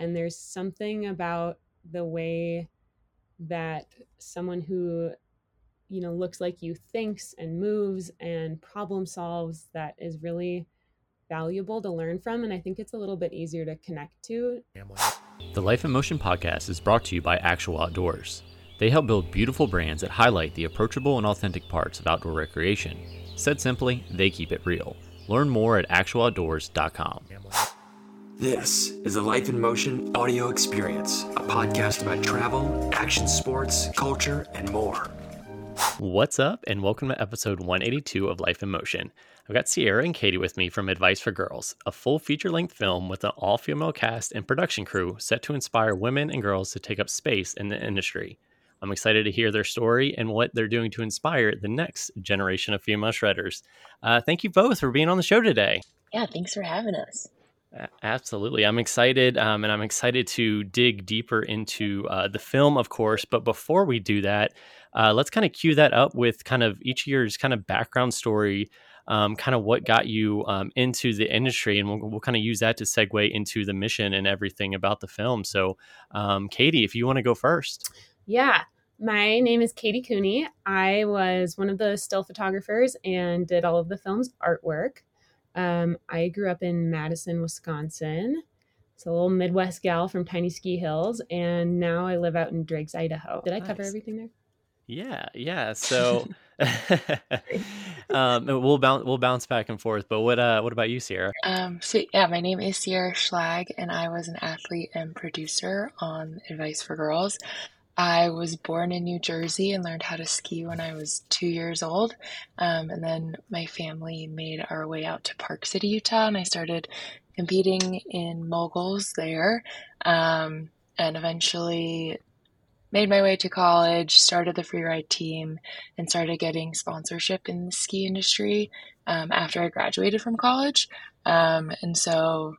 And there's something about the way that someone who you know looks like you thinks and moves and problem solves that is really valuable to learn from and i think it's a little bit easier to connect to. The life in motion podcast is brought to you by actual outdoors. They help build beautiful brands that highlight the approachable and authentic parts of outdoor recreation. Said simply they keep it real. Learn more at actualoutdoors.com this is a Life in Motion audio experience, a podcast about travel, action sports, culture, and more. What's up, and welcome to episode 182 of Life in Motion. I've got Sierra and Katie with me from Advice for Girls, a full feature length film with an all female cast and production crew set to inspire women and girls to take up space in the industry. I'm excited to hear their story and what they're doing to inspire the next generation of female shredders. Uh, thank you both for being on the show today. Yeah, thanks for having us. Absolutely. I'm excited, um, and I'm excited to dig deeper into uh, the film, of course. But before we do that, uh, let's kind of cue that up with kind of each year's kind of background story, um, kind of what got you um, into the industry, and we'll, we'll kind of use that to segue into the mission and everything about the film. So, um, Katie, if you want to go first. Yeah. My name is Katie Cooney. I was one of the still photographers and did all of the film's artwork. Um, I grew up in Madison, Wisconsin. It's a little Midwest gal from tiny ski hills, and now I live out in Driggs, Idaho. Did I nice. cover everything there? Yeah, yeah. So um, we'll bounce we'll bounce back and forth. But what uh, what about you, Sierra? Um, so yeah, my name is Sierra Schlag, and I was an athlete and producer on Advice for Girls. I was born in New Jersey and learned how to ski when I was two years old. Um, and then my family made our way out to Park City, Utah, and I started competing in moguls there. Um, and eventually made my way to college, started the freeride team, and started getting sponsorship in the ski industry um, after I graduated from college. Um, and so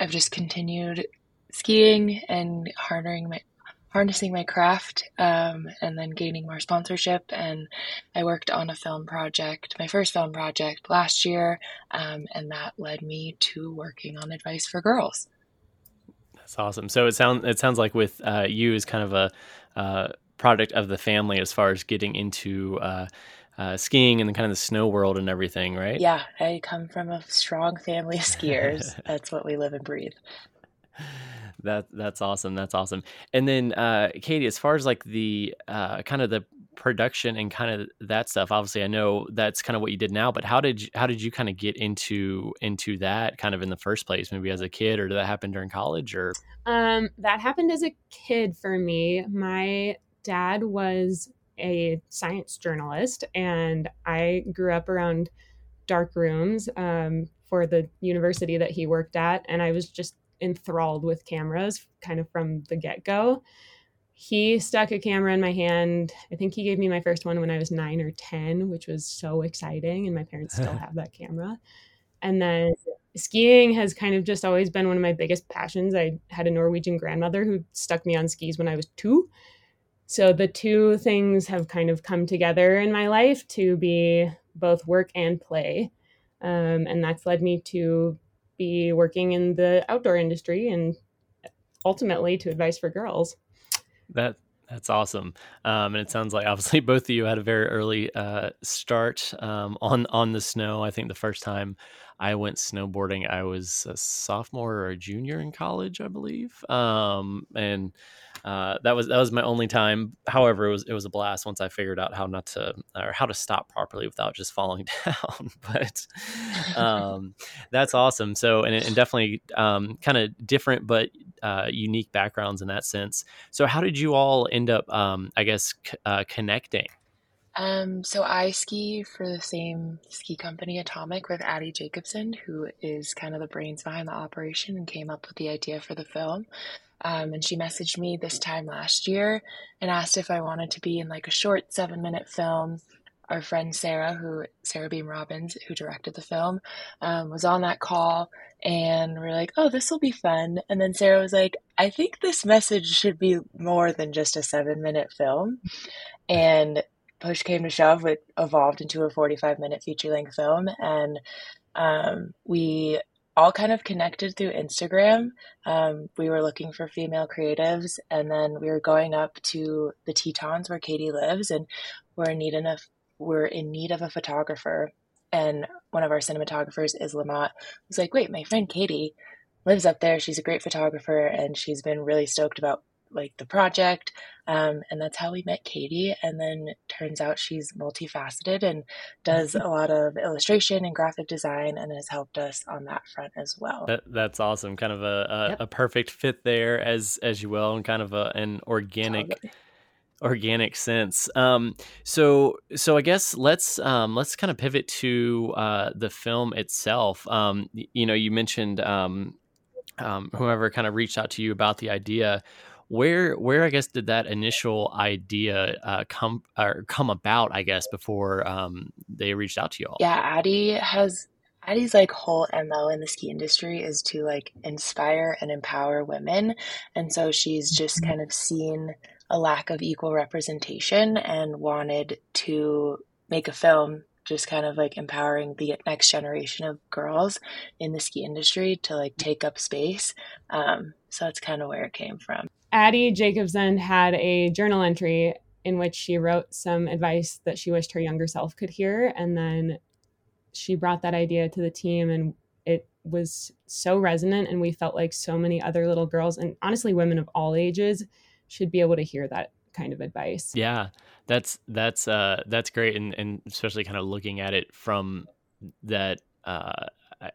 I've just continued skiing and harnessing my harnessing my craft um, and then gaining more sponsorship. And I worked on a film project, my first film project last year, um, and that led me to working on Advice for Girls. That's awesome. So it sounds it sounds like with uh, you as kind of a uh, product of the family as far as getting into. Uh, uh, skiing and kind of the snow world and everything, right? Yeah, I come from a strong family of skiers. That's what we live and breathe. That that's awesome. That's awesome. And then uh, Katie, as far as like the uh, kind of the production and kind of that stuff, obviously I know that's kind of what you did now. But how did you, how did you kind of get into into that kind of in the first place? Maybe as a kid, or did that happen during college? Or um, that happened as a kid for me. My dad was a science journalist, and I grew up around dark rooms um, for the university that he worked at, and I was just enthralled with cameras kind of from the get go. He stuck a camera in my hand. I think he gave me my first one when I was nine or 10, which was so exciting. And my parents still have that camera. And then skiing has kind of just always been one of my biggest passions. I had a Norwegian grandmother who stuck me on skis when I was two. So the two things have kind of come together in my life to be both work and play. Um, and that's led me to be working in the outdoor industry and ultimately to advice for girls. That that's awesome, um, and it sounds like obviously both of you had a very early uh, start um, on on the snow. I think the first time I went snowboarding, I was a sophomore or a junior in college, I believe, um, and uh, that was that was my only time. However, it was it was a blast once I figured out how not to or how to stop properly without just falling down. but um, that's awesome. So and, and definitely um, kind of different but uh, unique backgrounds in that sense. So how did you all end up? Um, I guess c- uh, connecting. Um, so I ski for the same ski company, Atomic, with Addie Jacobson, who is kind of the brains behind the operation and came up with the idea for the film. Um, and she messaged me this time last year and asked if I wanted to be in like a short seven minute film. Our friend Sarah, who Sarah Beam Robbins, who directed the film, um, was on that call, and we're like, "Oh, this will be fun." And then Sarah was like, "I think this message should be more than just a seven minute film," and push came to shove, it evolved into a forty five minute feature length film, and um, we all kind of connected through Instagram. Um, we were looking for female creatives, and then we were going up to the Tetons where Katie lives, and we're in need of we're in need of a photographer. And one of our cinematographers Iz Lamont. Was like, wait, my friend Katie lives up there. She's a great photographer, and she's been really stoked about like the project. Um, and that's how we met Katie. And then turns out she's multifaceted and does a lot of illustration and graphic design and has helped us on that front as well. That, that's awesome. Kind of a, a, yep. a, perfect fit there as, as you will, and kind of a, an organic, totally. organic sense. Um, so, so I guess let's, um, let's kind of pivot to, uh, the film itself. Um, you know, you mentioned, um, um, whoever kind of reached out to you about the idea where where I guess did that initial idea uh, come or come about? I guess before um, they reached out to you all. Yeah, Addie has Addie's like whole mo in the ski industry is to like inspire and empower women, and so she's just mm-hmm. kind of seen a lack of equal representation and wanted to make a film just kind of like empowering the next generation of girls in the ski industry to like take up space. Um, so that's kind of where it came from. Addie Jacobson had a journal entry in which she wrote some advice that she wished her younger self could hear. And then she brought that idea to the team, and it was so resonant. And we felt like so many other little girls, and honestly, women of all ages, should be able to hear that kind of advice. Yeah, that's that's uh, that's great, and and especially kind of looking at it from that uh,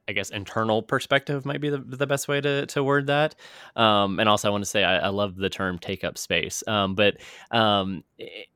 I guess internal perspective might be the, the best way to, to word that. Um, and also, I want to say I, I, love the term take up space. Um, but, um,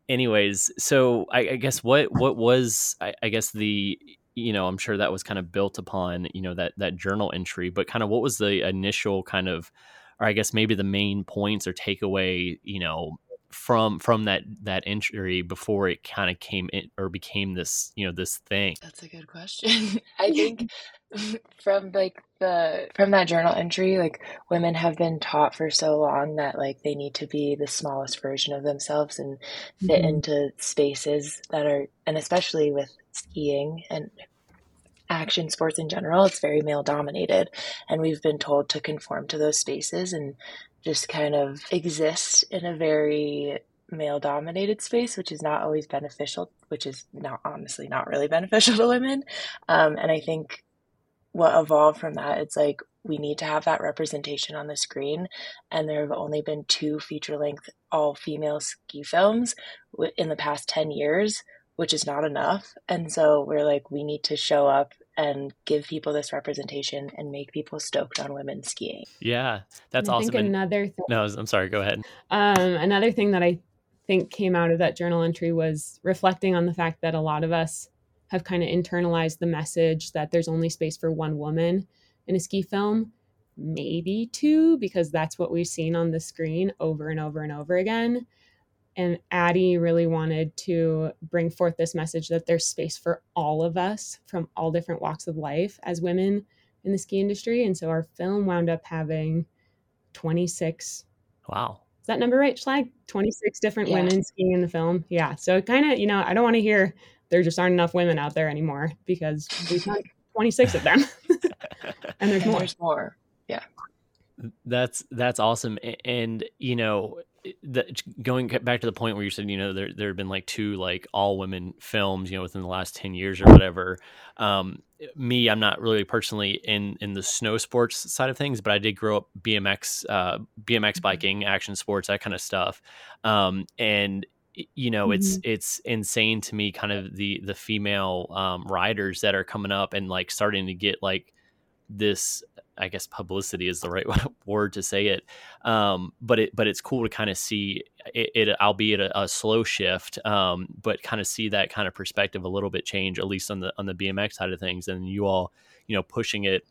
anyways, so I, I, guess what what was I, I, guess the you know I'm sure that was kind of built upon you know that that journal entry, but kind of what was the initial kind of, or I guess maybe the main points or takeaway you know from from that that entry before it kind of came in or became this you know this thing that's a good question i think from like the from that journal entry like women have been taught for so long that like they need to be the smallest version of themselves and fit mm-hmm. into spaces that are and especially with skiing and action sports in general it's very male dominated and we've been told to conform to those spaces and just kind of exist in a very male dominated space, which is not always beneficial, which is not honestly not really beneficial to women. Um, and I think what evolved from that, it's like we need to have that representation on the screen. And there have only been two feature length all female ski films in the past 10 years, which is not enough. And so we're like, we need to show up and give people this representation and make people stoked on women skiing. Yeah, that's I awesome. another thing. No, I'm sorry. Go ahead. Um, another thing that I think came out of that journal entry was reflecting on the fact that a lot of us have kind of internalized the message that there's only space for one woman in a ski film, maybe two, because that's what we've seen on the screen over and over and over again and Addie really wanted to bring forth this message that there's space for all of us from all different walks of life as women in the ski industry. And so our film wound up having 26. Wow. Is that number right, Schlag? 26 different yeah. women skiing in the film. Yeah. So it kind of, you know, I don't want to hear there just aren't enough women out there anymore because we've got 26 of them. and there's more. There's more. Yeah. That's that's awesome. And you know, the, going back to the point where you said you know there there have been like two like all women films you know within the last 10 years or whatever um, me i'm not really personally in in the snow sports side of things but i did grow up bmx uh, bmx mm-hmm. biking action sports that kind of stuff um, and you know mm-hmm. it's it's insane to me kind of the the female um, riders that are coming up and like starting to get like this I guess publicity is the right word to say it. Um, but it but it's cool to kind of see it, it albeit a, a, slow shift, um, but kind of see that kind of perspective a little bit change, at least on the on the BMX side of things, and you all you know pushing it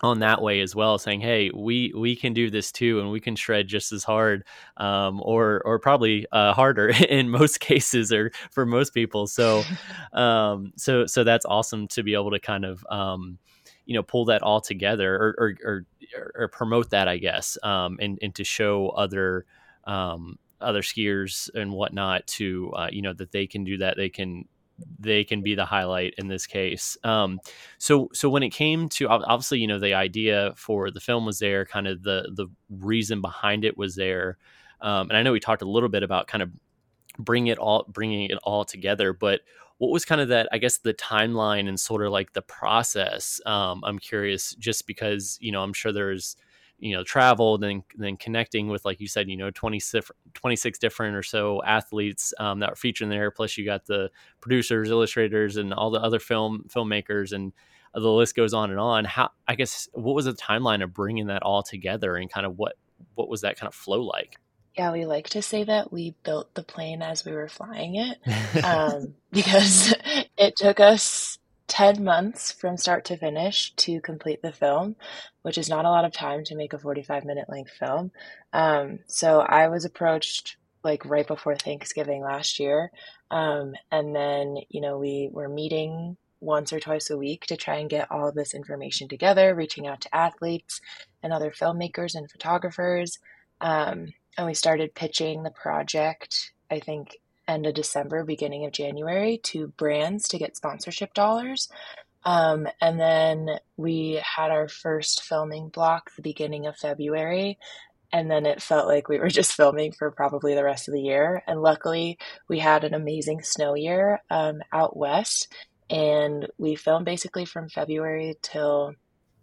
on that way as well saying hey we we can do this too and we can shred just as hard um, or or probably uh, harder in most cases or for most people so um, so so that's awesome to be able to kind of um, you know pull that all together or or, or, or promote that I guess um, and and to show other um, other skiers and whatnot to uh, you know that they can do that they can they can be the highlight in this case. Um, so so when it came to obviously you know the idea for the film was there, kind of the the reason behind it was there, um, and I know we talked a little bit about kind of bring it all bringing it all together, but what was kind of that i guess the timeline and sort of like the process um, i'm curious just because you know i'm sure there's you know travel then then connecting with like you said you know 26, 26 different or so athletes um, that were featured in there plus you got the producers illustrators and all the other film filmmakers and the list goes on and on. How i guess what was the timeline of bringing that all together and kind of what what was that kind of flow like yeah, we like to say that we built the plane as we were flying it um, because it took us 10 months from start to finish to complete the film, which is not a lot of time to make a 45 minute length film. Um, so I was approached like right before Thanksgiving last year. Um, and then, you know, we were meeting once or twice a week to try and get all this information together, reaching out to athletes and other filmmakers and photographers. Um, and we started pitching the project, I think, end of December, beginning of January to brands to get sponsorship dollars. Um, and then we had our first filming block the beginning of February. And then it felt like we were just filming for probably the rest of the year. And luckily, we had an amazing snow year um, out west. And we filmed basically from February till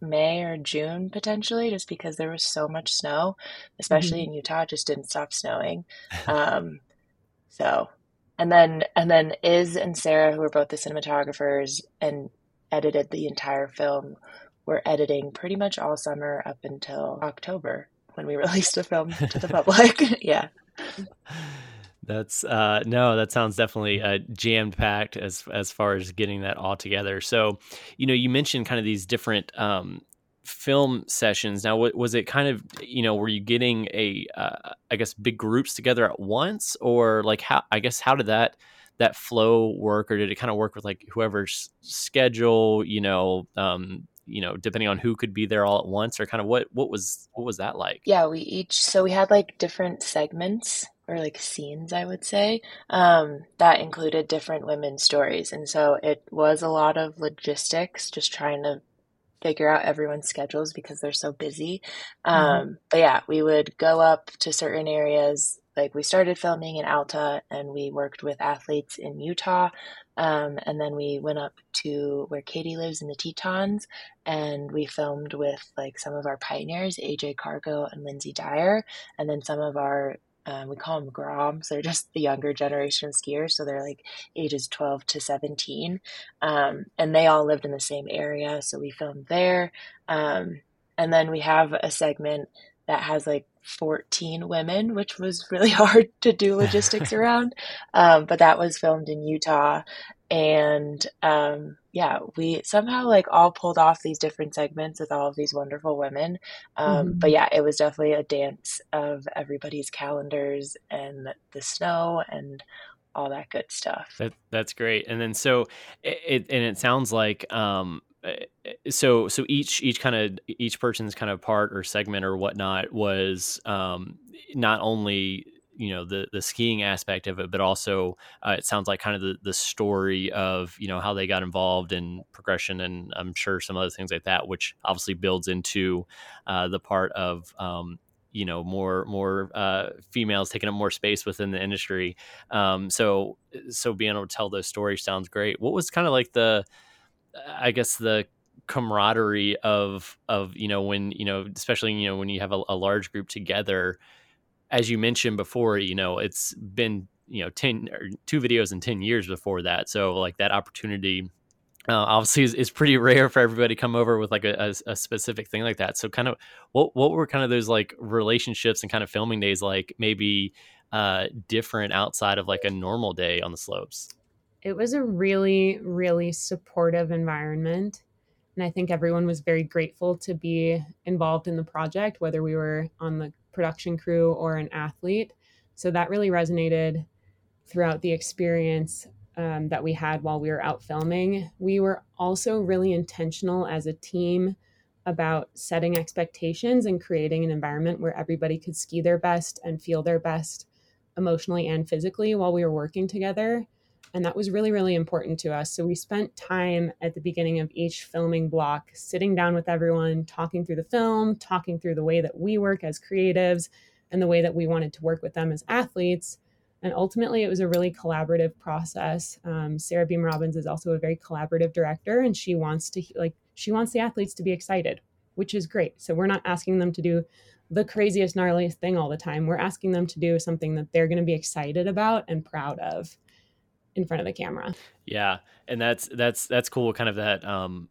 May or June potentially, just because there was so much snow, especially mm-hmm. in Utah. It just didn't stop snowing. Um, so, and then and then Iz and Sarah, who were both the cinematographers and edited the entire film, were editing pretty much all summer up until October when we released the film to the public. yeah. That's uh no, that sounds definitely uh, jammed packed as as far as getting that all together. So, you know, you mentioned kind of these different um film sessions. Now, was it kind of, you know, were you getting a, uh, I guess, big groups together at once, or like how? I guess how did that that flow work, or did it kind of work with like whoever's schedule? You know, um, you know, depending on who could be there all at once, or kind of what what was what was that like? Yeah, we each so we had like different segments or like scenes, I would say, um, that included different women's stories, and so it was a lot of logistics, just trying to figure out everyone's schedules because they're so busy. Mm-hmm. Um, but yeah, we would go up to certain areas. Like we started filming in Alta and we worked with athletes in Utah. Um, and then we went up to where Katie lives in the Tetons and we filmed with like some of our pioneers, AJ Cargill and Lindsay Dyer, and then some of our um, we call them Groms. They're just the younger generation of skiers. So they're like ages 12 to 17. Um, and they all lived in the same area. So we filmed there. Um, and then we have a segment that has like 14 women, which was really hard to do logistics around. Um, but that was filmed in Utah and um, yeah, we somehow like all pulled off these different segments with all of these wonderful women. Um, mm-hmm. But yeah, it was definitely a dance of everybody's calendars and the snow and all that good stuff. That, that's great. And then so it, and it sounds like um, eh, so so each each kind of each person's kind of part or segment or whatnot was um, not only you know the the skiing aspect of it, but also uh, it sounds like kind of the the story of you know how they got involved in progression, and I'm sure some other things like that, which obviously builds into uh, the part of um, you know more more uh, females taking up more space within the industry. Um, so so being able to tell those stories sounds great. What was kind of like the I guess the camaraderie of of you know when you know especially you know when you have a, a large group together as you mentioned before, you know, it's been, you know, 10 or two videos in 10 years before that. So like that opportunity uh, obviously is, is pretty rare for everybody to come over with like a, a, a, specific thing like that. So kind of what, what were kind of those like relationships and kind of filming days like maybe uh, different outside of like a normal day on the slopes? It was a really, really supportive environment. And I think everyone was very grateful to be involved in the project, whether we were on the production crew or an athlete. So that really resonated throughout the experience um, that we had while we were out filming. We were also really intentional as a team about setting expectations and creating an environment where everybody could ski their best and feel their best emotionally and physically while we were working together. And that was really, really important to us. So we spent time at the beginning of each filming block sitting down with everyone, talking through the film, talking through the way that we work as creatives and the way that we wanted to work with them as athletes. And ultimately, it was a really collaborative process. Um, Sarah Beam Robbins is also a very collaborative director, and she wants to like she wants the athletes to be excited, which is great. So we're not asking them to do the craziest, gnarliest thing all the time. We're asking them to do something that they're going to be excited about and proud of in front of the camera. Yeah, and that's that's that's cool. Kind of that. Um,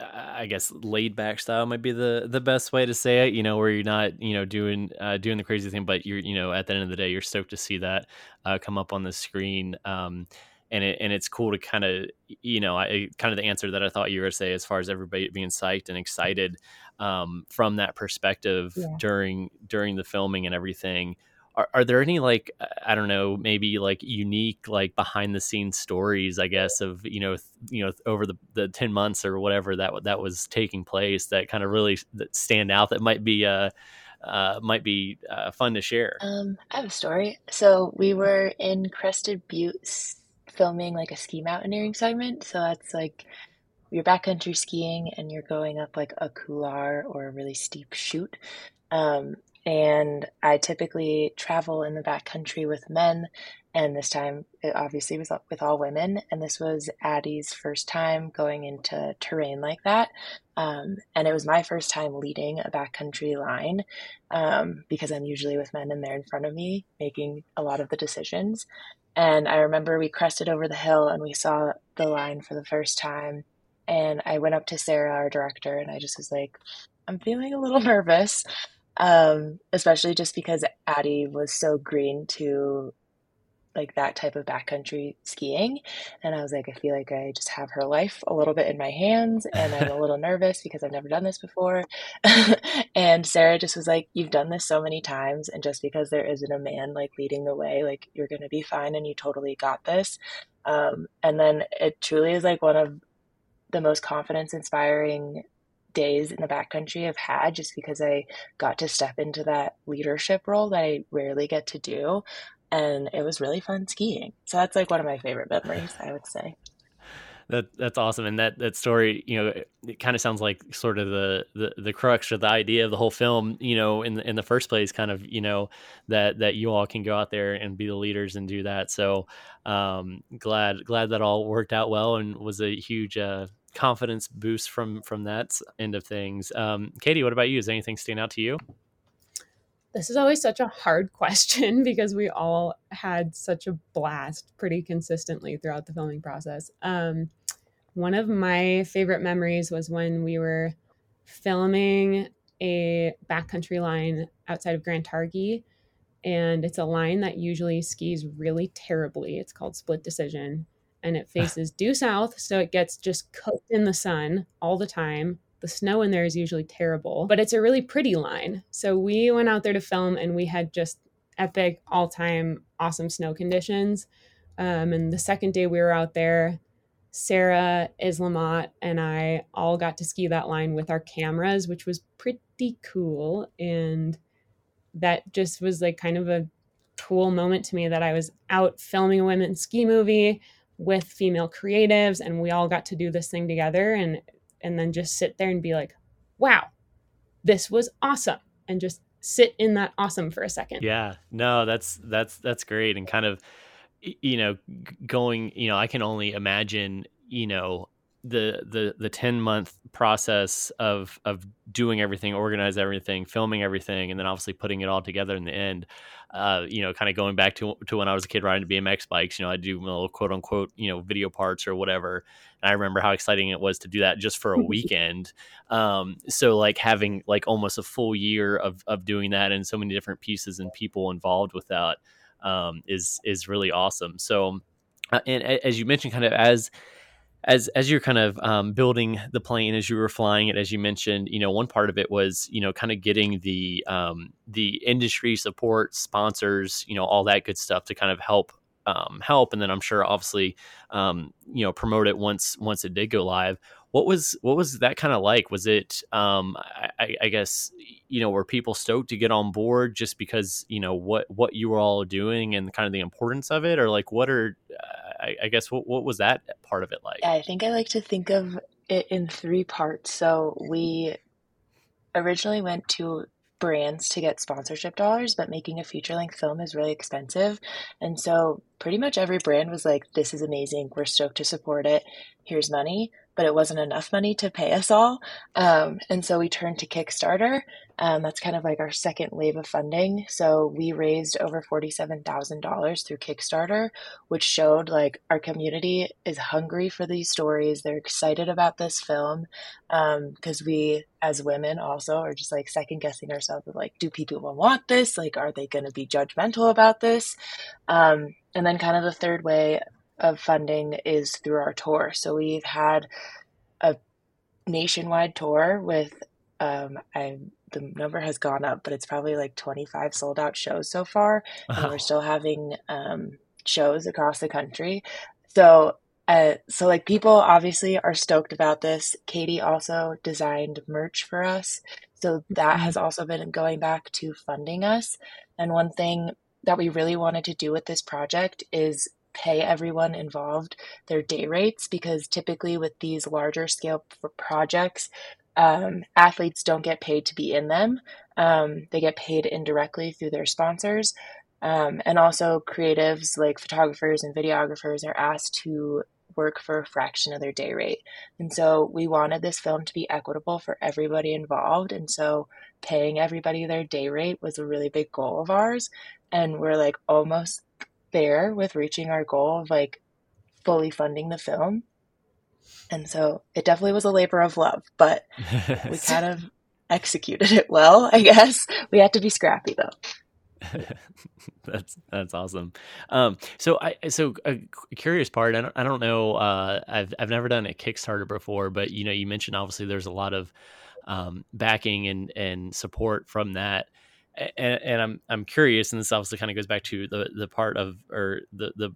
I guess laid back style might be the the best way to say it. You know, where you're not you know doing uh, doing the crazy thing, but you're you know at the end of the day, you're stoked to see that uh, come up on the screen. Um, and it, and it's cool to kind of you know I kind of the answer that I thought you were say as far as everybody being psyched and excited um, from that perspective yeah. during during the filming and everything are, are there any like i don't know maybe like unique like behind the scenes stories i guess of you know th- you know over the, the 10 months or whatever that that was taking place that kind of really that stand out that might be uh uh, might be uh, fun to share. Um, I have a story. So we were in Crested Butte filming like a ski mountaineering segment. So that's like you're backcountry skiing and you're going up like a couloir or a really steep chute. Um, and I typically travel in the backcountry with men. And this time, it obviously was with all women. And this was Addie's first time going into terrain like that. Um, and it was my first time leading a backcountry line um, because I'm usually with men and they're in front of me making a lot of the decisions. And I remember we crested over the hill and we saw the line for the first time. And I went up to Sarah, our director, and I just was like, I'm feeling a little nervous um, especially just because Addie was so green to like that type of backcountry skiing. And I was like, I feel like I just have her life a little bit in my hands and I'm a little nervous because I've never done this before. and Sarah just was like, You've done this so many times. And just because there isn't a man like leading the way, like you're going to be fine and you totally got this. Um, and then it truly is like one of the most confidence inspiring days in the backcountry I've had just because I got to step into that leadership role that I rarely get to do. And it was really fun skiing. So that's like one of my favorite memories, I would say. That that's awesome, and that that story, you know, it, it kind of sounds like sort of the, the the crux or the idea of the whole film, you know, in the, in the first place, kind of, you know, that that you all can go out there and be the leaders and do that. So, um, glad glad that all worked out well and was a huge uh, confidence boost from from that end of things. Um, Katie, what about you? Is anything stand out to you? This is always such a hard question because we all had such a blast pretty consistently throughout the filming process. Um, one of my favorite memories was when we were filming a backcountry line outside of Grand Targhee. And it's a line that usually skis really terribly. It's called split decision and it faces due south. So it gets just cooked in the sun all the time. The snow in there is usually terrible, but it's a really pretty line. So we went out there to film and we had just epic, all time, awesome snow conditions. Um, and the second day we were out there, Sarah, Iz Lamont, and I all got to ski that line with our cameras, which was pretty cool. And that just was like kind of a cool moment to me that I was out filming a women's ski movie with female creatives and we all got to do this thing together and and then just sit there and be like wow this was awesome and just sit in that awesome for a second. Yeah. No that's that's that's great and kind of you know going you know i can only imagine you know the the the 10 month process of of doing everything organize everything filming everything and then obviously putting it all together in the end uh, you know, kind of going back to to when I was a kid riding BMX bikes. You know, I do little quote unquote, you know, video parts or whatever. And I remember how exciting it was to do that just for a weekend. Um, so like having like almost a full year of of doing that and so many different pieces and people involved with that um, is is really awesome. So, uh, and as you mentioned, kind of as as as you're kind of um, building the plane as you were flying it as you mentioned you know one part of it was you know kind of getting the um, the industry support sponsors you know all that good stuff to kind of help um, help and then i'm sure obviously um, you know promote it once once it did go live. What was what was that kind of like? Was it um, I, I, guess you know were people stoked to get on board just because you know what what you were all doing and kind of the importance of it? Or like what are uh, I, I guess what, what was that part of it like? I think I like to think of it in three parts. So we originally went to brands to get sponsorship dollars, but making a feature length film is really expensive. And so pretty much every brand was like, This is amazing. We're stoked to support it. Here's money but it wasn't enough money to pay us all. Um, and so we turned to Kickstarter. Um, that's kind of like our second wave of funding. So we raised over $47,000 through Kickstarter, which showed like our community is hungry for these stories. They're excited about this film because um, we, as women, also are just like second guessing ourselves of like, do people want this? Like, are they going to be judgmental about this? Um, and then, kind of the third way of funding is through our tour. So we've had a nationwide tour with um, I the number has gone up, but it's probably like 25 sold out shows so far, and we're still having um, shows across the country. So, uh, so like people obviously are stoked about this. Katie also designed merch for us, so that has mm-hmm. also been going back to funding us. And one thing that we really wanted to do with this project is pay everyone involved their day rates because typically with these larger scale projects, um, athletes don't get paid to be in them. Um, they get paid indirectly through their sponsors. Um, and also, creatives like photographers and videographers are asked to work for a fraction of their day rate. And so, we wanted this film to be equitable for everybody involved. And so, paying everybody their day rate was a really big goal of ours. And we're like almost there with reaching our goal of like fully funding the film. And so it definitely was a labor of love, but we kind of executed it well, I guess. We had to be scrappy though. that's that's awesome. Um, so I so a curious part. I don't, I don't know. Uh, I've I've never done a Kickstarter before, but you know, you mentioned obviously there's a lot of um, backing and and support from that and, and, I'm I'm curious, and this obviously kind of goes back to the the part of or the the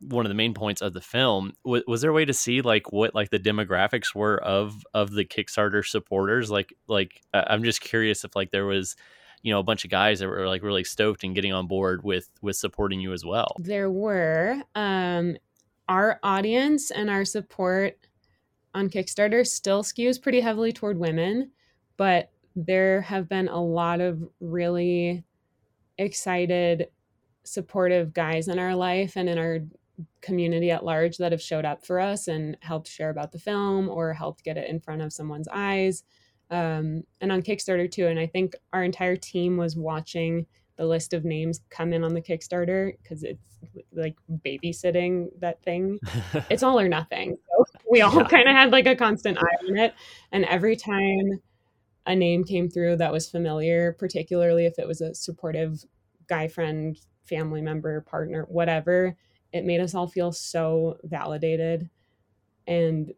one of the main points of the film. Was, was there a way to see like what like the demographics were of of the Kickstarter supporters? Like like I'm just curious if like there was you know a bunch of guys that were like really stoked and getting on board with with supporting you as well. There were um our audience and our support on Kickstarter still skews pretty heavily toward women, but there have been a lot of really excited, supportive guys in our life and in our community at large that have showed up for us and helped share about the film or helped get it in front of someone's eyes. Um, and on Kickstarter too. And I think our entire team was watching the list of names come in on the Kickstarter because it's like babysitting that thing. it's all or nothing. So we all yeah. kind of had like a constant eye on it. And every time a name came through that was familiar, particularly if it was a supportive guy friend, family member, partner, whatever, it made us all feel so validated and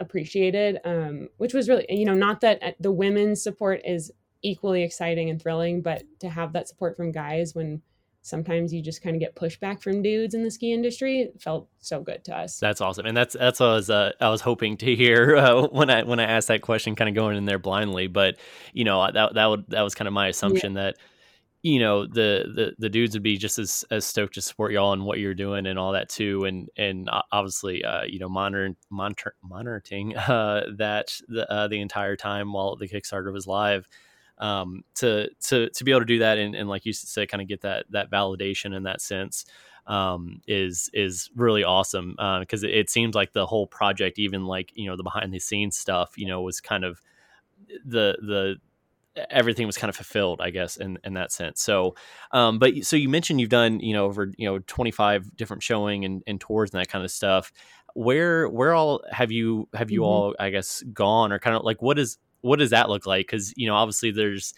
appreciated, um, which was really, you know, not that uh, the women's support is equally exciting and thrilling, but to have that support from guys when sometimes you just kind of get pushback from dudes in the ski industry. It felt so good to us. That's awesome, and that's that's what I was uh, I was hoping to hear uh, when I when I asked that question, kind of going in there blindly. But you know that that would that was kind of my assumption yeah. that you know the, the the dudes would be just as as stoked to support y'all and what you're doing and all that too and and obviously uh, you know monitoring monitor, monitoring uh, that the uh, the entire time while the Kickstarter was live um, to to to be able to do that and, and like you said, kind of get that that validation in that sense um, is is really awesome because uh, it, it seems like the whole project, even like you know the behind the scenes stuff, you know, was kind of the the everything was kind of fulfilled, I guess, in, in that sense. So, um, but so you mentioned you've done, you know, over, you know, 25 different showing and, and tours and that kind of stuff. Where, where all have you, have you mm-hmm. all, I guess, gone or kind of like, what is, what does that look like? Because you know, obviously there's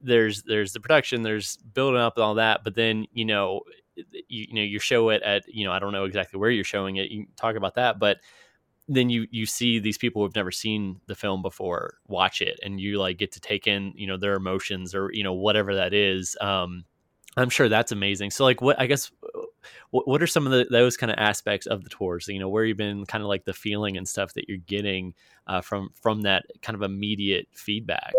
there's there's the production, there's building up and all that, but then you know, you, you know, you show it at you know, I don't know exactly where you're showing it. You talk about that, but then you you see these people who've never seen the film before watch it, and you like get to take in you know their emotions or you know whatever that is. Um, I'm sure that's amazing. So like, what I guess what, what are some of the, those kind of aspects of the tours you know where you've been kind of like the feeling and stuff that you're getting uh, from from that kind of immediate feedback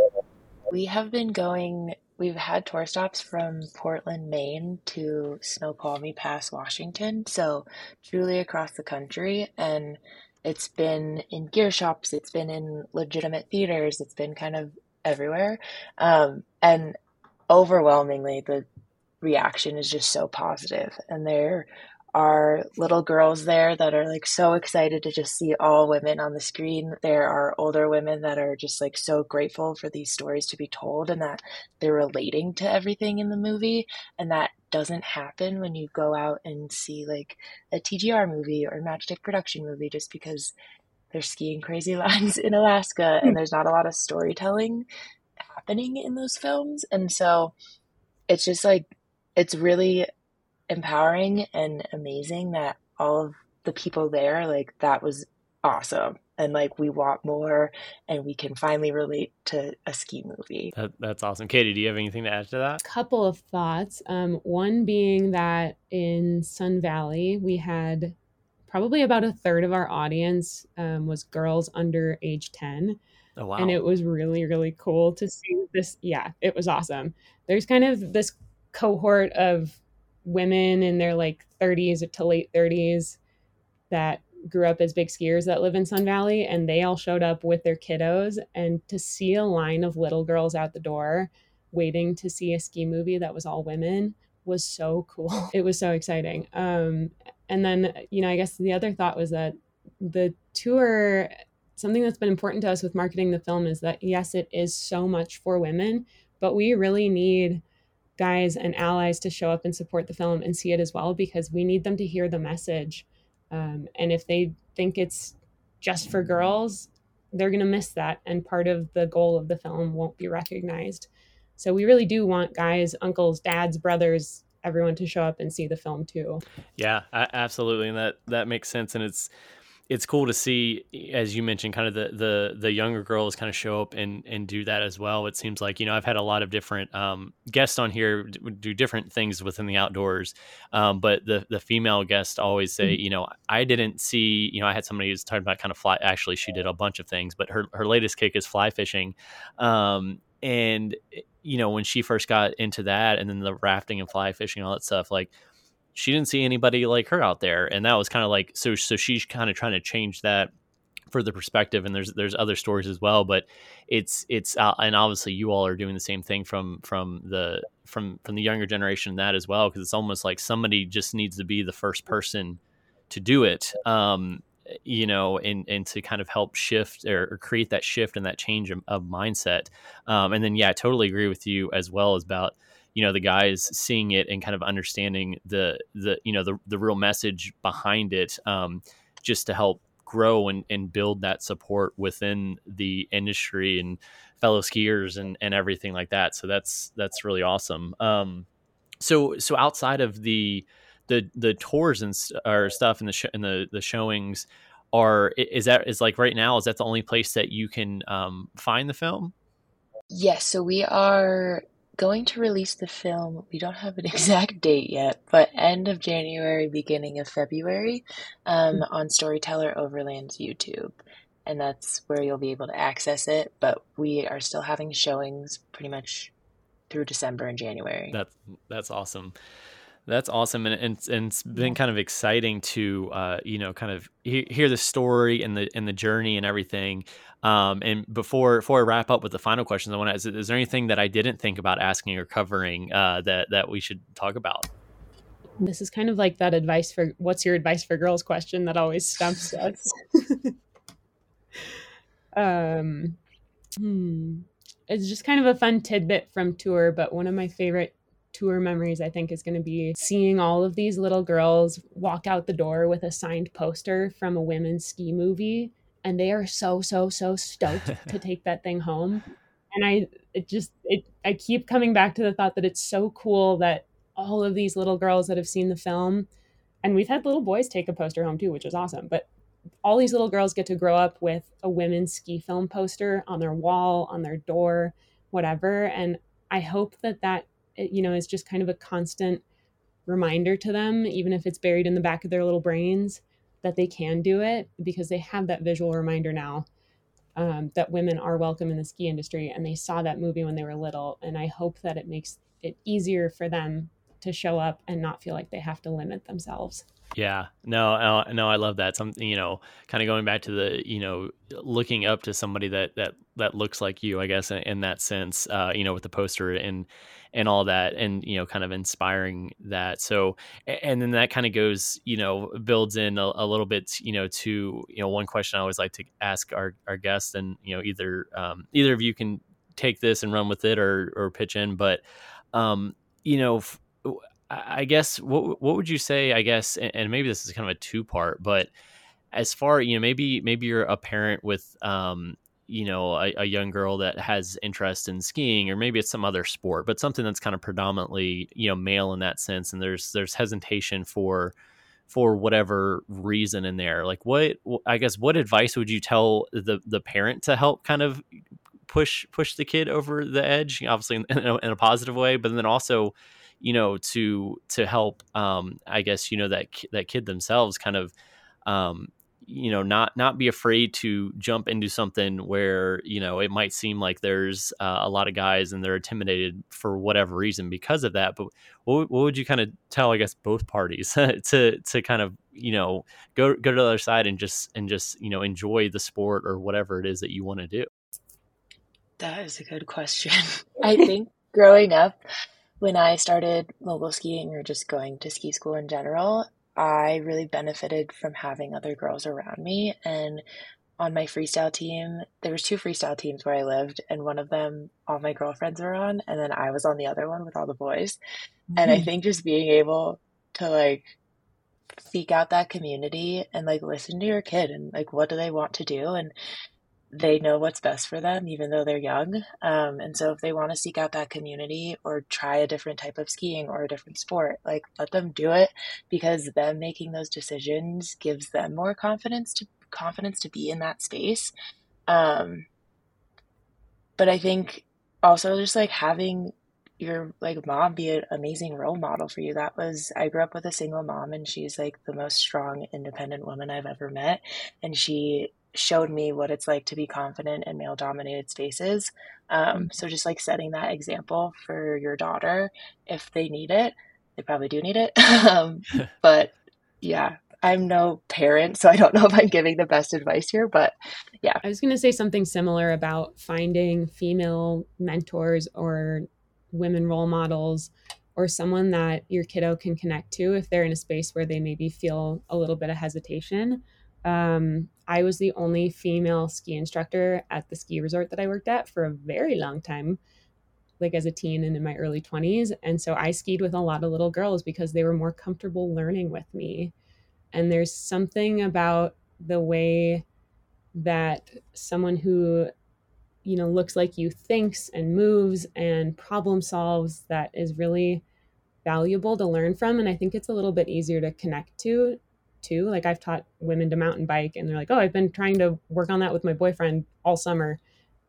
we have been going we've had tour stops from Portland, Maine to Snoqualmie Pass, Washington. So truly across the country. And it's been in gear shops, it's been in legitimate theaters, it's been kind of everywhere. Um, and overwhelmingly, the reaction is just so. And there are little girls there that are like so excited to just see all women on the screen. There are older women that are just like so grateful for these stories to be told and that they're relating to everything in the movie. And that doesn't happen when you go out and see like a TGR movie or Matchstick production movie just because they're skiing crazy lines in Alaska and hmm. there's not a lot of storytelling happening in those films. And so it's just like, it's really empowering and amazing that all of the people there, like, that was awesome. And like, we want more and we can finally relate to a ski movie. That, that's awesome. Katie, do you have anything to add to that? A couple of thoughts. Um, one being that in Sun Valley, we had probably about a third of our audience um, was girls under age 10. Oh, wow. And it was really, really cool to see this. Yeah, it was awesome. There's kind of this cohort of women in their like 30s to late 30s that grew up as big skiers that live in Sun Valley and they all showed up with their kiddos and to see a line of little girls out the door waiting to see a ski movie that was all women was so cool. It was so exciting. Um and then you know I guess the other thought was that the tour something that's been important to us with marketing the film is that yes it is so much for women but we really need guys and allies to show up and support the film and see it as well because we need them to hear the message. Um, and if they think it's just for girls, they're going to miss that. And part of the goal of the film won't be recognized. So we really do want guys, uncles, dads, brothers, everyone to show up and see the film too. Yeah, absolutely. And that, that makes sense. And it's, it's cool to see, as you mentioned, kind of the the the younger girls kind of show up and and do that as well. It seems like you know I've had a lot of different um, guests on here do different things within the outdoors, um, but the the female guests always say, mm-hmm. you know, I didn't see, you know, I had somebody who's talking about kind of fly. Actually, she did a bunch of things, but her her latest kick is fly fishing, um, and you know when she first got into that, and then the rafting and fly fishing, all that stuff, like she didn't see anybody like her out there and that was kind of like so so she's kind of trying to change that for the perspective and there's there's other stories as well but it's it's uh, and obviously you all are doing the same thing from from the from from the younger generation that as well because it's almost like somebody just needs to be the first person to do it um you know and and to kind of help shift or, or create that shift and that change of, of mindset um and then yeah i totally agree with you as well as about you know the guys seeing it and kind of understanding the the you know the the real message behind it um, just to help grow and, and build that support within the industry and fellow skiers and, and everything like that. So that's that's really awesome. Um, so so outside of the the the tours and or stuff and the sh- and the the showings are is that is like right now is that the only place that you can um, find the film? Yes so we are going to release the film. We don't have an exact date yet, but end of January, beginning of February, um, hmm. on Storyteller Overland's YouTube. And that's where you'll be able to access it. But we are still having showings pretty much through December and January. That's that's awesome. That's awesome, and, and, and it's been kind of exciting to uh, you know kind of he- hear the story and the and the journey and everything. Um, and before before I wrap up with the final questions, I want to is, is there anything that I didn't think about asking or covering uh, that that we should talk about? This is kind of like that advice for what's your advice for girls question that always stumps us. um, hmm. It's just kind of a fun tidbit from tour, but one of my favorite tour memories, I think, is going to be seeing all of these little girls walk out the door with a signed poster from a women's ski movie. And they are so, so, so stoked to take that thing home. And I, it just, it, I keep coming back to the thought that it's so cool that all of these little girls that have seen the film, and we've had little boys take a poster home too, which is awesome. But all these little girls get to grow up with a women's ski film poster on their wall, on their door, whatever. And I hope that that you know is just kind of a constant reminder to them even if it's buried in the back of their little brains that they can do it because they have that visual reminder now um, that women are welcome in the ski industry and they saw that movie when they were little and i hope that it makes it easier for them to show up and not feel like they have to limit themselves yeah, no, no, I love that. Something you know, kind of going back to the you know, looking up to somebody that that that looks like you, I guess, in, in that sense. Uh, you know, with the poster and and all that, and you know, kind of inspiring that. So, and then that kind of goes, you know, builds in a, a, little bit, you know, to you know, one question I always like to ask our our guests, and you know, either um, either of you can take this and run with it or or pitch in, but um, you know. F- I guess what what would you say? I guess, and maybe this is kind of a two part, but as far you know, maybe maybe you're a parent with um, you know a, a, young girl that has interest in skiing, or maybe it's some other sport, but something that's kind of predominantly you know male in that sense, and there's there's hesitation for for whatever reason in there. Like what I guess what advice would you tell the the parent to help kind of push push the kid over the edge? Obviously in a, in a positive way, but then also you know to to help um i guess you know that that kid themselves kind of um you know not not be afraid to jump into something where you know it might seem like there's uh, a lot of guys and they're intimidated for whatever reason because of that but what, what would you kind of tell i guess both parties to to kind of you know go go to the other side and just and just you know enjoy the sport or whatever it is that you want to do? That is a good question. I think growing up when I started mogul skiing or just going to ski school in general, I really benefited from having other girls around me. And on my freestyle team, there was two freestyle teams where I lived, and one of them all my girlfriends were on, and then I was on the other one with all the boys. Mm-hmm. And I mm-hmm. think just being able to like seek out that community and like listen to your kid and like what do they want to do and they know what's best for them, even though they're young. Um, and so, if they want to seek out that community or try a different type of skiing or a different sport, like let them do it because them making those decisions gives them more confidence to confidence to be in that space. Um, but I think also just like having your like mom be an amazing role model for you. That was I grew up with a single mom and she's like the most strong independent woman I've ever met and she showed me what it's like to be confident in male dominated spaces. Um, mm-hmm. so just like setting that example for your daughter, if they need it, they probably do need it. um, but yeah, I'm no parent, so I don't know if I'm giving the best advice here, but yeah. I was going to say something similar about finding female mentors or women role models or someone that your kiddo can connect to if they're in a space where they maybe feel a little bit of hesitation. Um, I was the only female ski instructor at the ski resort that I worked at for a very long time, like as a teen and in my early 20s. And so I skied with a lot of little girls because they were more comfortable learning with me. And there's something about the way that someone who you know looks like you thinks and moves and problem solves that is really valuable to learn from and i think it's a little bit easier to connect to too. Like I've taught women to mountain bike and they're like, "Oh, I've been trying to work on that with my boyfriend all summer."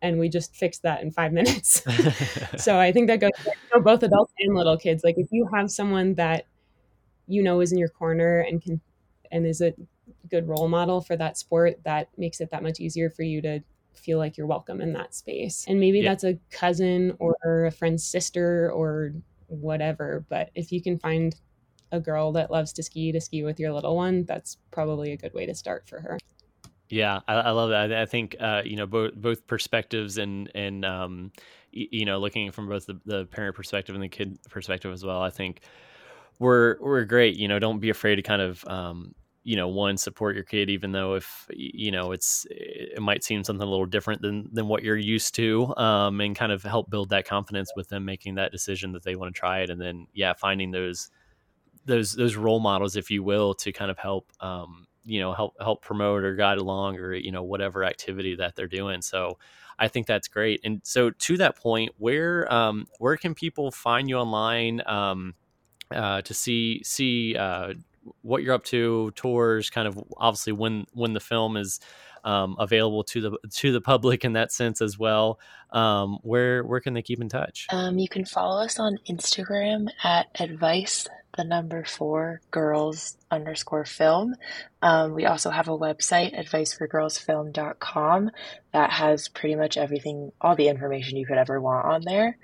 And we just fixed that in five minutes. so I think that goes you know, both adults and little kids. Like if you have someone that you know is in your corner and can and is a good role model for that sport, that makes it that much easier for you to feel like you're welcome in that space. And maybe yeah. that's a cousin or a friend's sister or whatever. But if you can find a girl that loves to ski to ski with your little one, that's probably a good way to start for her. Yeah, I, I love that. I think uh, you know both both perspectives and and um, y- you know looking from both the, the parent perspective and the kid perspective as well. I think we're we're great. You know, don't be afraid to kind of um, you know one support your kid even though if you know it's it might seem something a little different than than what you're used to um, and kind of help build that confidence with them making that decision that they want to try it and then yeah finding those those those role models, if you will, to kind of help um, you know help help promote or guide along or you know whatever activity that they're doing. So I think that's great. And so to that point, where um, where can people find you online um, uh, to see see uh, what you're up to, tours, kind of obviously when when the film is um, available to the to the public in that sense as well. Um, where where can they keep in touch? Um, you can follow us on Instagram at advice the number four girls underscore film. Um, we also have a website, adviceforgirlsfilm.com, that has pretty much everything, all the information you could ever want on there.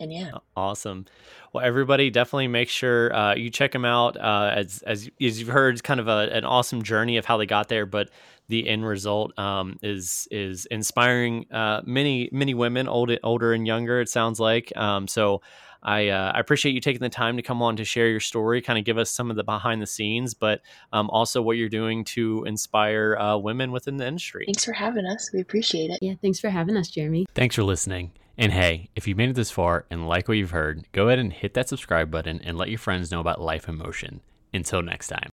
And yeah, awesome. Well, everybody, definitely make sure uh, you check them out. Uh, as as as you've heard, it's kind of a, an awesome journey of how they got there, but the end result um, is is inspiring uh, many many women, old, older and younger. It sounds like um, so. I, uh, I appreciate you taking the time to come on to share your story, kind of give us some of the behind the scenes, but um, also what you're doing to inspire uh, women within the industry. Thanks for having us. We appreciate it. Yeah, thanks for having us, Jeremy. Thanks for listening. And hey, if you've made it this far and like what you've heard, go ahead and hit that subscribe button and let your friends know about Life in Motion. Until next time.